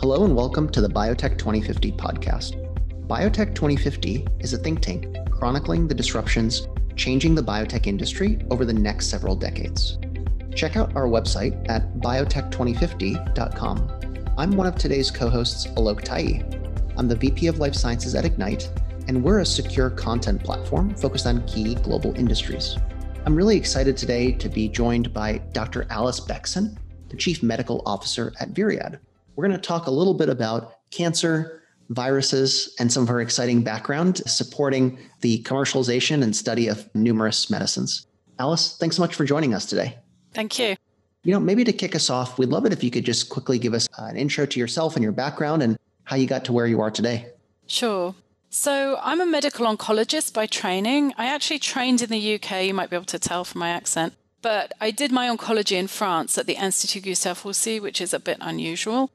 Hello and welcome to the Biotech 2050 podcast. Biotech 2050 is a think tank chronicling the disruptions changing the biotech industry over the next several decades. Check out our website at biotech2050.com. I'm one of today's co hosts, Alok Tai. I'm the VP of Life Sciences at Ignite, and we're a secure content platform focused on key global industries. I'm really excited today to be joined by Dr. Alice Bexon, the Chief Medical Officer at Viriad. We're going to talk a little bit about cancer, viruses, and some of her exciting background supporting the commercialization and study of numerous medicines. Alice, thanks so much for joining us today. Thank you. You know, maybe to kick us off, we'd love it if you could just quickly give us uh, an intro to yourself and your background and how you got to where you are today. Sure. So, I'm a medical oncologist by training. I actually trained in the UK, you might be able to tell from my accent, but I did my oncology in France at the Institut Gustave Roussy, which is a bit unusual.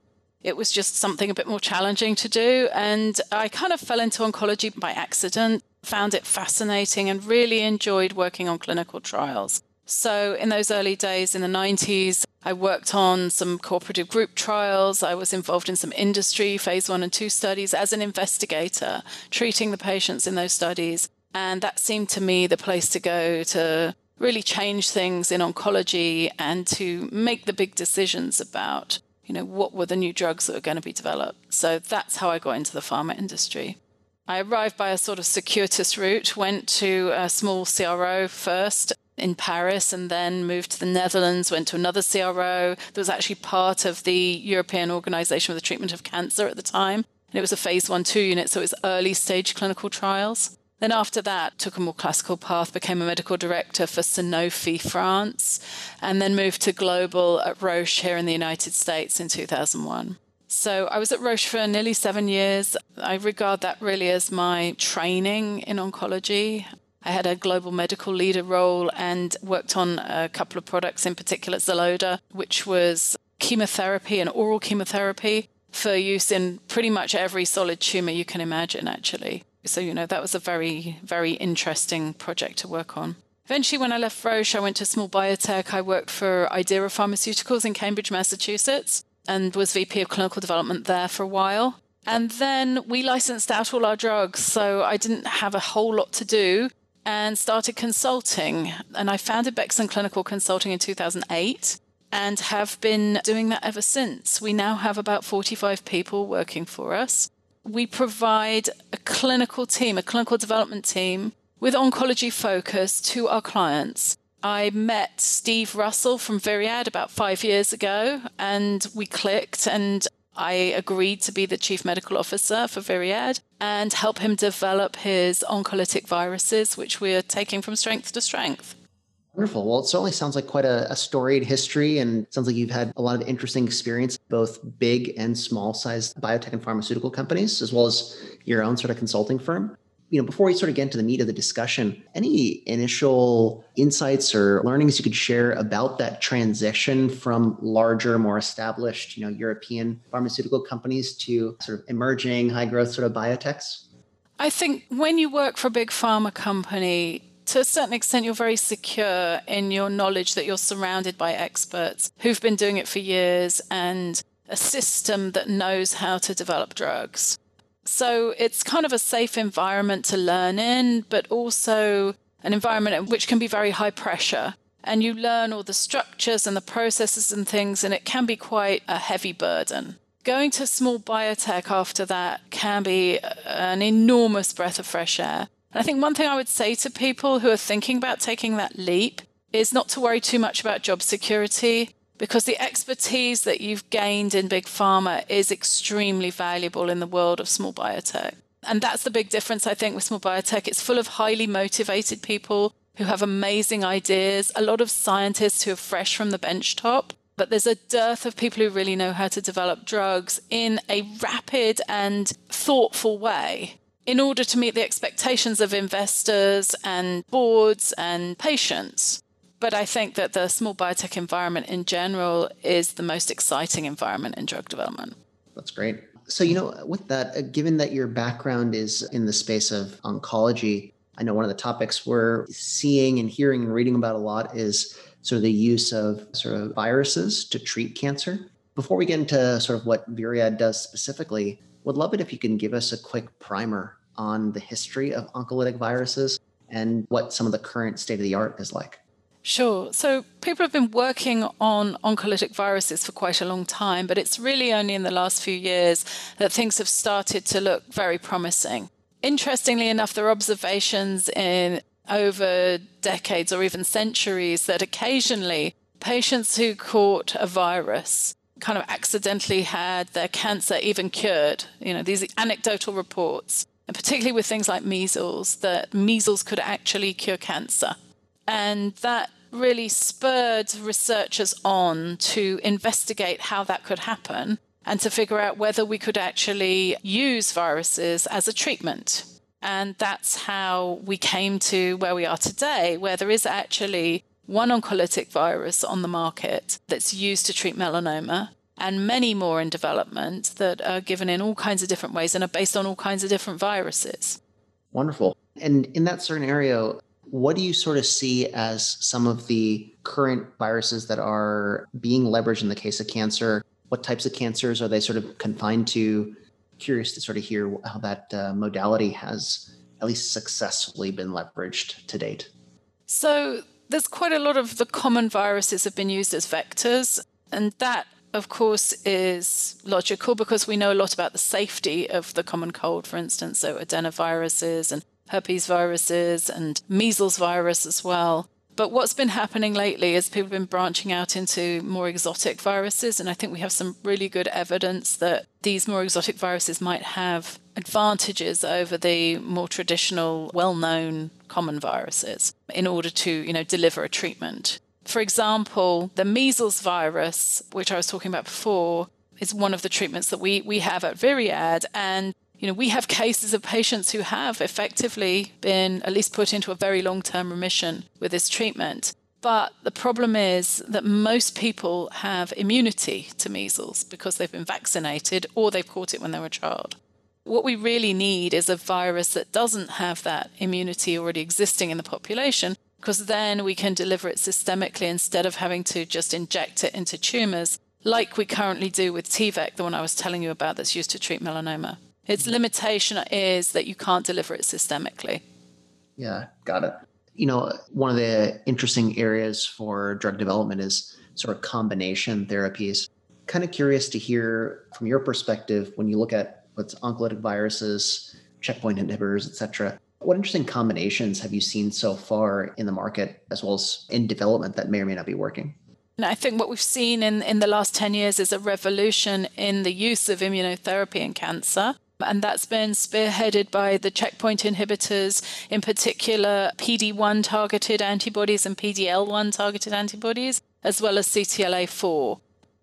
It was just something a bit more challenging to do. And I kind of fell into oncology by accident, found it fascinating, and really enjoyed working on clinical trials. So, in those early days in the 90s, I worked on some cooperative group trials. I was involved in some industry phase one and two studies as an investigator, treating the patients in those studies. And that seemed to me the place to go to really change things in oncology and to make the big decisions about, you know, what were the new drugs that were going to be developed. So that's how I got into the pharma industry. I arrived by a sort of circuitous route, went to a small CRO first in Paris and then moved to the Netherlands, went to another CRO that was actually part of the European Organization for the Treatment of Cancer at the time. And it was a phase one, two unit, so it was early stage clinical trials. Then after that, took a more classical path, became a medical director for Sanofi France, and then moved to global at Roche here in the United States in 2001. So I was at Roche for nearly seven years. I regard that really as my training in oncology. I had a global medical leader role and worked on a couple of products, in particular Xeloda, which was chemotherapy and oral chemotherapy for use in pretty much every solid tumor you can imagine, actually. So, you know, that was a very, very interesting project to work on. Eventually, when I left Roche, I went to a small biotech. I worked for Idera Pharmaceuticals in Cambridge, Massachusetts, and was VP of clinical development there for a while. And then we licensed out all our drugs, so I didn't have a whole lot to do and started consulting. And I founded Bexon Clinical Consulting in 2008 and have been doing that ever since. We now have about 45 people working for us. We provide a clinical team, a clinical development team with oncology focus to our clients. I met Steve Russell from Viriad about five years ago, and we clicked. And I agreed to be the chief medical officer for Viriad and help him develop his oncolytic viruses, which we're taking from strength to strength. Wonderful. Well, it certainly sounds like quite a, a, storied history and sounds like you've had a lot of interesting experience, both big and small sized biotech and pharmaceutical companies, as well as your own sort of consulting firm you know, before we sort of get into the meat of the discussion, any initial insights or learnings you could share about that transition from larger, more established, you know, European pharmaceutical companies to sort of emerging high growth sort of biotechs? I think when you work for a big pharma company, to a certain extent, you're very secure in your knowledge that you're surrounded by experts who've been doing it for years and a system that knows how to develop drugs. So it's kind of a safe environment to learn in, but also an environment which can be very high pressure. And you learn all the structures and the processes and things, and it can be quite a heavy burden. Going to small biotech after that can be an enormous breath of fresh air. I think one thing I would say to people who are thinking about taking that leap is not to worry too much about job security because the expertise that you've gained in big pharma is extremely valuable in the world of small biotech. And that's the big difference, I think, with small biotech. It's full of highly motivated people who have amazing ideas, a lot of scientists who are fresh from the bench top. But there's a dearth of people who really know how to develop drugs in a rapid and thoughtful way in order to meet the expectations of investors and boards and patients. But I think that the small biotech environment in general is the most exciting environment in drug development. That's great. So, you know, with that, uh, given that your background is in the space of oncology, I know one of the topics we're seeing and hearing and reading about a lot is sort of the use of sort of viruses to treat cancer. Before we get into sort of what Viriad does specifically, would love it if you can give us a quick primer on the history of oncolytic viruses and what some of the current state of the art is like. Sure. So people have been working on oncolytic viruses for quite a long time, but it's really only in the last few years that things have started to look very promising. Interestingly enough, there are observations in over decades or even centuries that occasionally patients who caught a virus kind of accidentally had their cancer even cured. You know, these anecdotal reports, and particularly with things like measles, that measles could actually cure cancer. And that really spurred researchers on to investigate how that could happen and to figure out whether we could actually use viruses as a treatment. And that's how we came to where we are today, where there is actually one oncolytic virus on the market that's used to treat melanoma, and many more in development that are given in all kinds of different ways and are based on all kinds of different viruses. Wonderful. And in that scenario, what do you sort of see as some of the current viruses that are being leveraged in the case of cancer? What types of cancers are they sort of confined to? Curious to sort of hear how that uh, modality has at least successfully been leveraged to date. So, there's quite a lot of the common viruses have been used as vectors, and that of course, is logical because we know a lot about the safety of the common cold, for instance, so adenoviruses and herpes viruses and measles virus as well. But what's been happening lately is people have been branching out into more exotic viruses. And I think we have some really good evidence that these more exotic viruses might have advantages over the more traditional, well known common viruses in order to, you know, deliver a treatment. For example, the measles virus, which I was talking about before, is one of the treatments that we, we have at Viriad. And you know, we have cases of patients who have effectively been at least put into a very long term remission with this treatment. But the problem is that most people have immunity to measles because they've been vaccinated or they've caught it when they were a child. What we really need is a virus that doesn't have that immunity already existing in the population, because then we can deliver it systemically instead of having to just inject it into tumors, like we currently do with T-VEC, the one I was telling you about that's used to treat melanoma. Its limitation is that you can't deliver it systemically. Yeah, got it. You know, one of the interesting areas for drug development is sort of combination therapies. Kind of curious to hear from your perspective when you look at what's oncolytic viruses, checkpoint inhibitors, et cetera. What interesting combinations have you seen so far in the market as well as in development that may or may not be working? I think what we've seen in, in the last 10 years is a revolution in the use of immunotherapy in cancer. And that's been spearheaded by the checkpoint inhibitors, in particular PD1 targeted antibodies and PDL1 targeted antibodies, as well as CTLA4.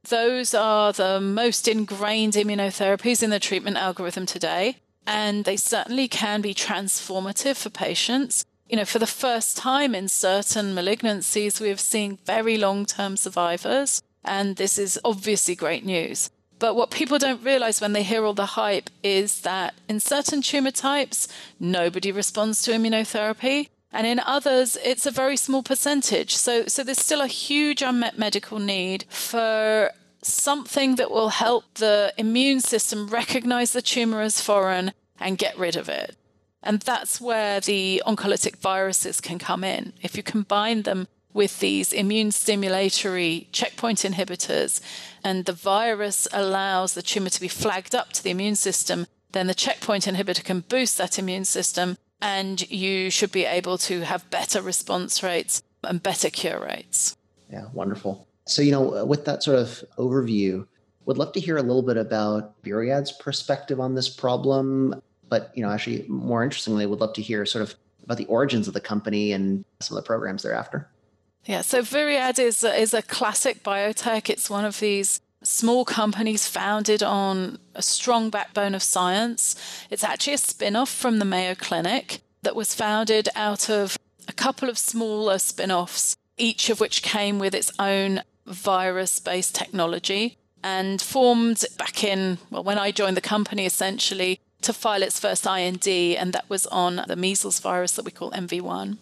Those are the most ingrained immunotherapies in the treatment algorithm today and they certainly can be transformative for patients. You know, for the first time in certain malignancies, we have seen very long term survivors, and this is obviously great news. But what people don't realize when they hear all the hype is that in certain tumor types, nobody responds to immunotherapy. And in others, it's a very small percentage. So, so there's still a huge unmet medical need for something that will help the immune system recognize the tumor as foreign and get rid of it. And that's where the oncolytic viruses can come in. If you combine them with these immune stimulatory checkpoint inhibitors, and the virus allows the tumor to be flagged up to the immune system, then the checkpoint inhibitor can boost that immune system, and you should be able to have better response rates and better cure rates. Yeah, wonderful. So, you know, with that sort of overview, would love to hear a little bit about Viriad's perspective on this problem. But, you know, actually, more interestingly, would love to hear sort of about the origins of the company and some of the programs thereafter. Yeah, so Viriad is is a classic biotech. It's one of these small companies founded on a strong backbone of science. It's actually a spin off from the Mayo Clinic that was founded out of a couple of smaller spin offs, each of which came with its own virus based technology and formed back in, well, when I joined the company essentially to file its first IND, and that was on the measles virus that we call MV1.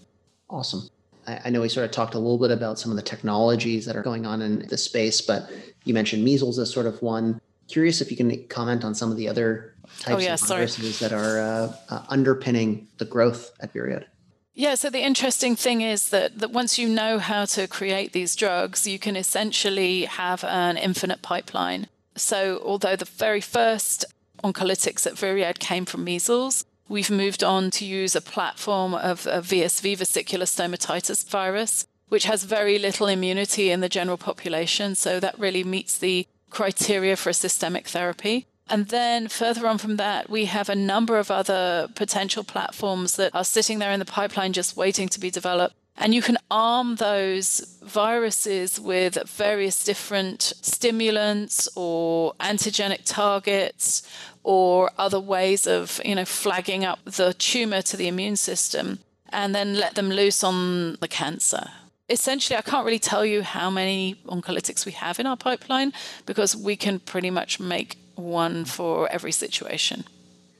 Awesome. I, I know we sort of talked a little bit about some of the technologies that are going on in the space, but you mentioned measles as sort of one. Curious if you can comment on some of the other types oh, yeah, of viruses sorry. that are uh, uh, underpinning the growth at Vyriad. Yeah, so the interesting thing is that, that once you know how to create these drugs, you can essentially have an infinite pipeline. So, although the very first oncolytics at Vyriad came from measles, we've moved on to use a platform of, a VSV, vesicular stomatitis virus, which has very little immunity in the general population. So, that really meets the criteria for a systemic therapy. And then further on from that, we have a number of other potential platforms that are sitting there in the pipeline just waiting to be developed. And you can arm those viruses with various different stimulants or antigenic targets or other ways of, you know, flagging up the tumor to the immune system and then let them loose on the cancer essentially, I can't really tell you how many oncolytics we have in our pipeline because we can pretty much make one for every situation.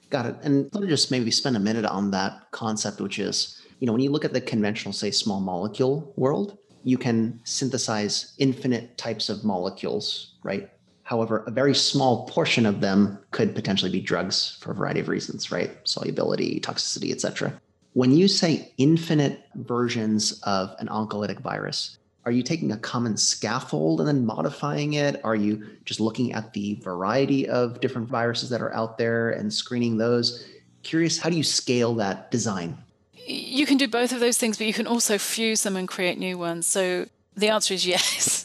Got it. And let me just maybe spend a minute on that concept, which is, you know, when you look at the conventional, say, small molecule world, you can synthesize infinite types of molecules, right? However, a very small portion of them could potentially be drugs for a variety of reasons, right? Solubility, toxicity, etc. When you say infinite versions of an oncolytic virus, are you taking a common scaffold and then modifying it? Are you just looking at the variety of different viruses that are out there and screening those? Curious, how do you scale that design? You can do both of those things, but you can also fuse them and create new ones. So the answer is yes.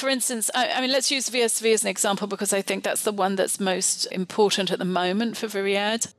For instance, I, I, mean, let's use VSV as an example because I think that's the one that's most important at the moment for Viriad.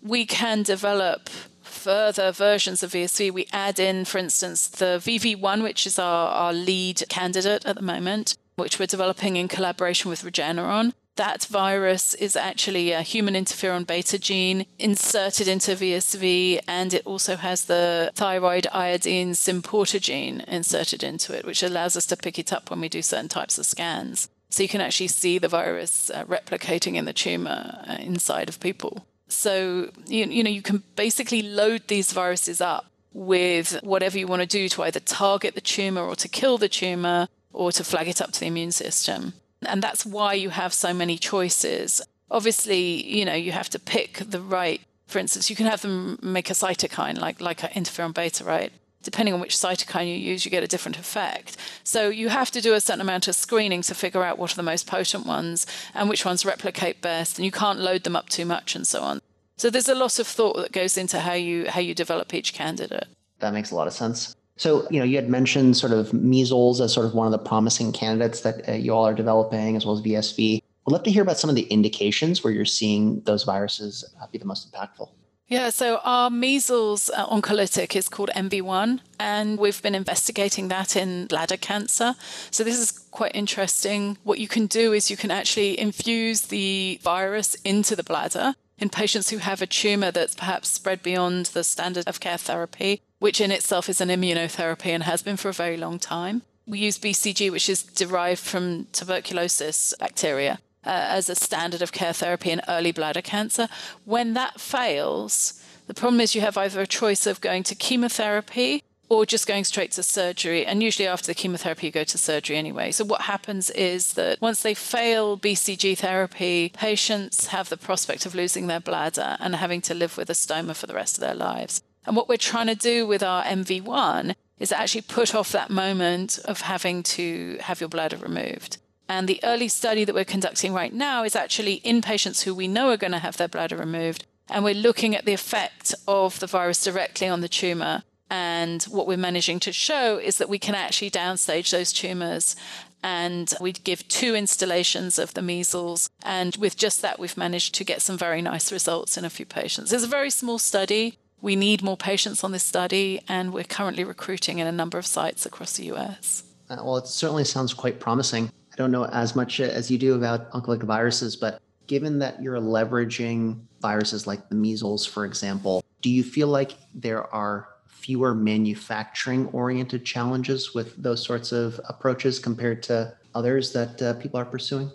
We can develop further versions of VSV, we add in, for instance, the VV1, which is our, our lead candidate at the moment, which we're developing in collaboration with Regeneron. That virus is actually a human interferon beta gene inserted into VSV, and it also has the thyroid iodine symporter gene inserted into it, which allows us to pick it up when we do certain types of scans. So you can actually see the virus uh, replicating in the tumor uh, inside of people. So, you, you know, you can basically load these viruses up with whatever you want to do to either target the tumor or to kill the tumor or to flag it up to the immune system. And that's why you have so many choices. Obviously, you know, you have to pick the right, for instance, you can have them make a cytokine like, like interferon beta, right? depending on which cytokine you use, you get a different effect. So you have to do a certain amount of screening to figure out what are the most potent ones and which ones replicate best, and you can't load them up too much and so on. So there's a lot of thought that goes into how you how you develop each candidate. That makes a lot of sense. So, you know, you had mentioned sort of measles as sort of one of the promising candidates that uh, you all are developing, as well as VSV. I'd love to hear about some of the indications where you're seeing those viruses uh, be the most impactful. Yeah, so our measles uh, oncolytic is called MV1, and we've been investigating that in bladder cancer. So this is quite interesting. What you can do is you can actually infuse the virus into the bladder in patients who have a tumor that's perhaps spread beyond the standard of care therapy, which in itself is an immunotherapy and has been for a very long time. We use BCG, which is derived from tuberculosis bacteria uh, as a standard of care therapy in early bladder cancer. When that fails, the problem is you have either a choice of going to chemotherapy or just going straight to surgery. And usually after the chemotherapy, you go to surgery anyway. So what happens is that once they fail BCG therapy, patients have the prospect of losing their bladder and having to live with a stoma for the rest of their lives. And what we're trying to do with our MV1 is actually put off that moment of having to have your bladder removed. And the early study that we're conducting right now is actually in patients who we know are going to have their bladder removed. And we're looking at the effect of the virus directly on the tumor. And what we're managing to show is that we can actually downstage those tumors. And we give two installations of the measles. And with just that, we've managed to get some very nice results in a few patients. It's a very small study. We need more patients on this study, and we're currently recruiting in a number of sites across the US. Uh, well, it certainly sounds quite promising. I don't know as much as you do about oncolytic viruses, but given that you're leveraging viruses like the measles, for example, do you feel like there are fewer manufacturing oriented challenges with those sorts of approaches compared to others that uh, people are pursuing?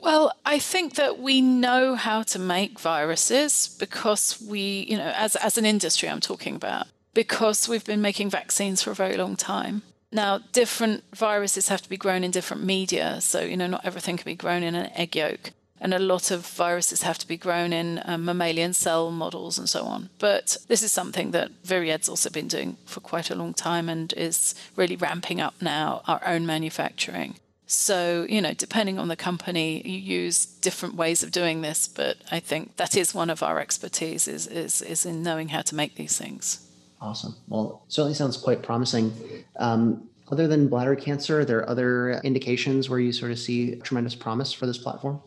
Well, I think that we know how to make viruses because we, you know, as, as an industry, I'm talking about, because we've been making vaccines for a very long time. Now, different viruses have to be grown in different media. So, you know, not everything can be grown in an egg yolk. And a lot of viruses have to be grown in um, mammalian cell models and so on. But this is something that Vyriad's also been doing for quite a long time and is really ramping up now our own manufacturing. So, you know, depending on the company, you use different ways of doing this, but I think that is one of our expertise is, is, is in knowing how to make these things. Awesome. Well, certainly sounds quite promising. Um, other than bladder cancer, are there other indications where you sort of see tremendous promise for this platform?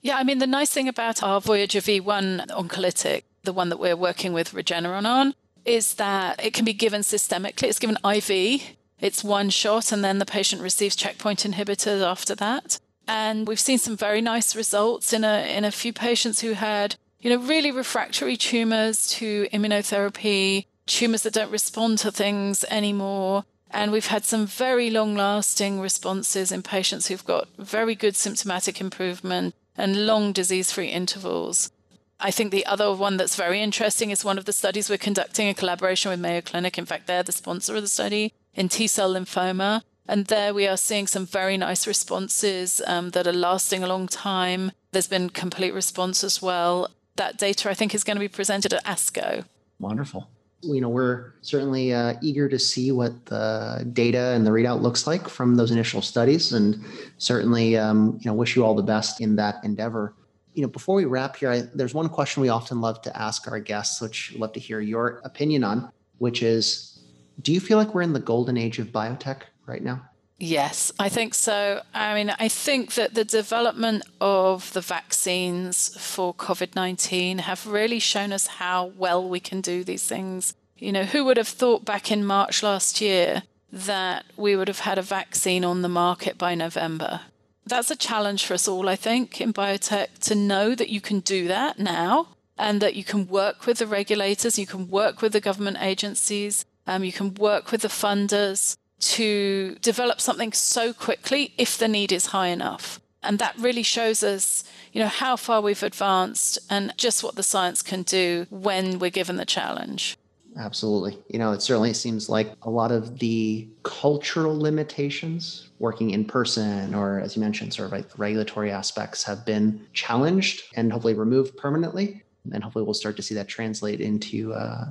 Yeah, I mean, the nice thing about our Voyager V1 oncolytic, the one that we're working with Regeneron on, is that it can be given systemically. It's given IV. It's one shot, and then the patient receives checkpoint inhibitors after that. And we've seen some very nice results in a in a few patients who had, you know, really refractory tumors to immunotherapy, tumors that don't respond to things anymore. And we've had some very long lasting responses in patients who've got very good symptomatic improvement and long disease free intervals. I think the other one that's very interesting is one of the studies we're conducting in collaboration with Mayo Clinic. In fact, they're the sponsor of the study in T cell lymphoma. And there we are seeing some very nice responses um, that are lasting a long time. There's been complete response as well. That data, I think, is going to be presented at ASCO. Wonderful you know we're certainly uh, eager to see what the data and the readout looks like from those initial studies and certainly um, you know wish you all the best in that endeavor you know before we wrap here I, there's one question we often love to ask our guests which I'd love to hear your opinion on which is do you feel like we're in the golden age of biotech right now Yes, I think so. I mean, I think that the development of the vaccines for COVID 19 have really shown us how well we can do these things. You know, who would have thought back in March last year that we would have had a vaccine on the market by November? That's a challenge for us all, I think, in biotech to know that you can do that now and that you can work with the regulators, you can work with the government agencies, um, you can work with the funders to develop something so quickly if the need is high enough. And that really shows us, you know, how far we've advanced and just what the science can do when we're given the challenge. Absolutely. You know, it certainly seems like a lot of the cultural limitations working in person, or as you mentioned, sort of like regulatory aspects have been challenged and hopefully removed permanently. And hopefully we'll start to see that translate into uh,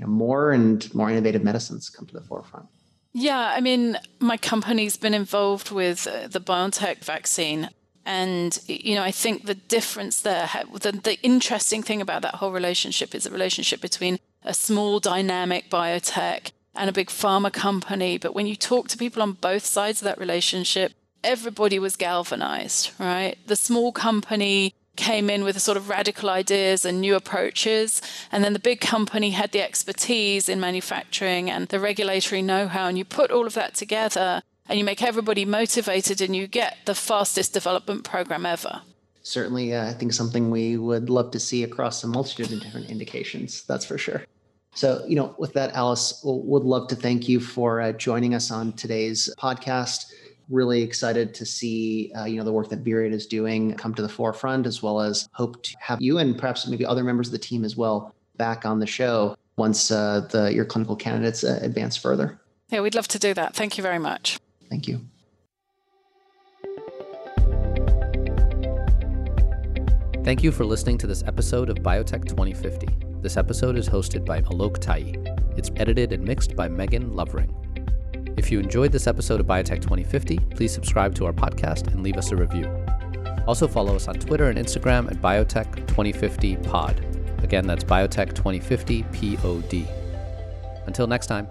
you know, more and more innovative medicines come to the forefront. Yeah, I mean, my company's been involved with uh, the BioNTech vaccine. And, you know, I think the difference there, the, the interesting thing about that whole relationship is the relationship between a small dynamic biotech and a big pharma company. But when you talk to people on both sides of that relationship, everybody was galvanized, right? The small company came in with a sort of radical ideas and new approaches. And then the big company had the expertise in manufacturing and the regulatory know how. And you put all of that together and you make everybody motivated and you get the fastest development program ever. Certainly, uh, I think something we would love to see across a multitude of different indications. That's for sure. So, you know, with that, Alice, would love to thank you for uh, joining us on today's podcast really excited to see uh, you know the work that Vyriad is doing come to the forefront, as well as hope to have you and perhaps maybe other members of the team as well back on the show once uh, the your clinical candidates uh, advance further. Yeah, we'd love to do that. Thank you very much. Thank you. Thank you for listening to this episode of Biotech 2050. This episode is hosted by Alok Tai. It's edited and mixed by Megan Lovering. If you enjoyed this episode of Biotech 2050, please subscribe to our podcast and leave us a review. Also, follow us on Twitter and Instagram at Biotech 2050 Pod. Again, that's Biotech 2050 POD. Until next time.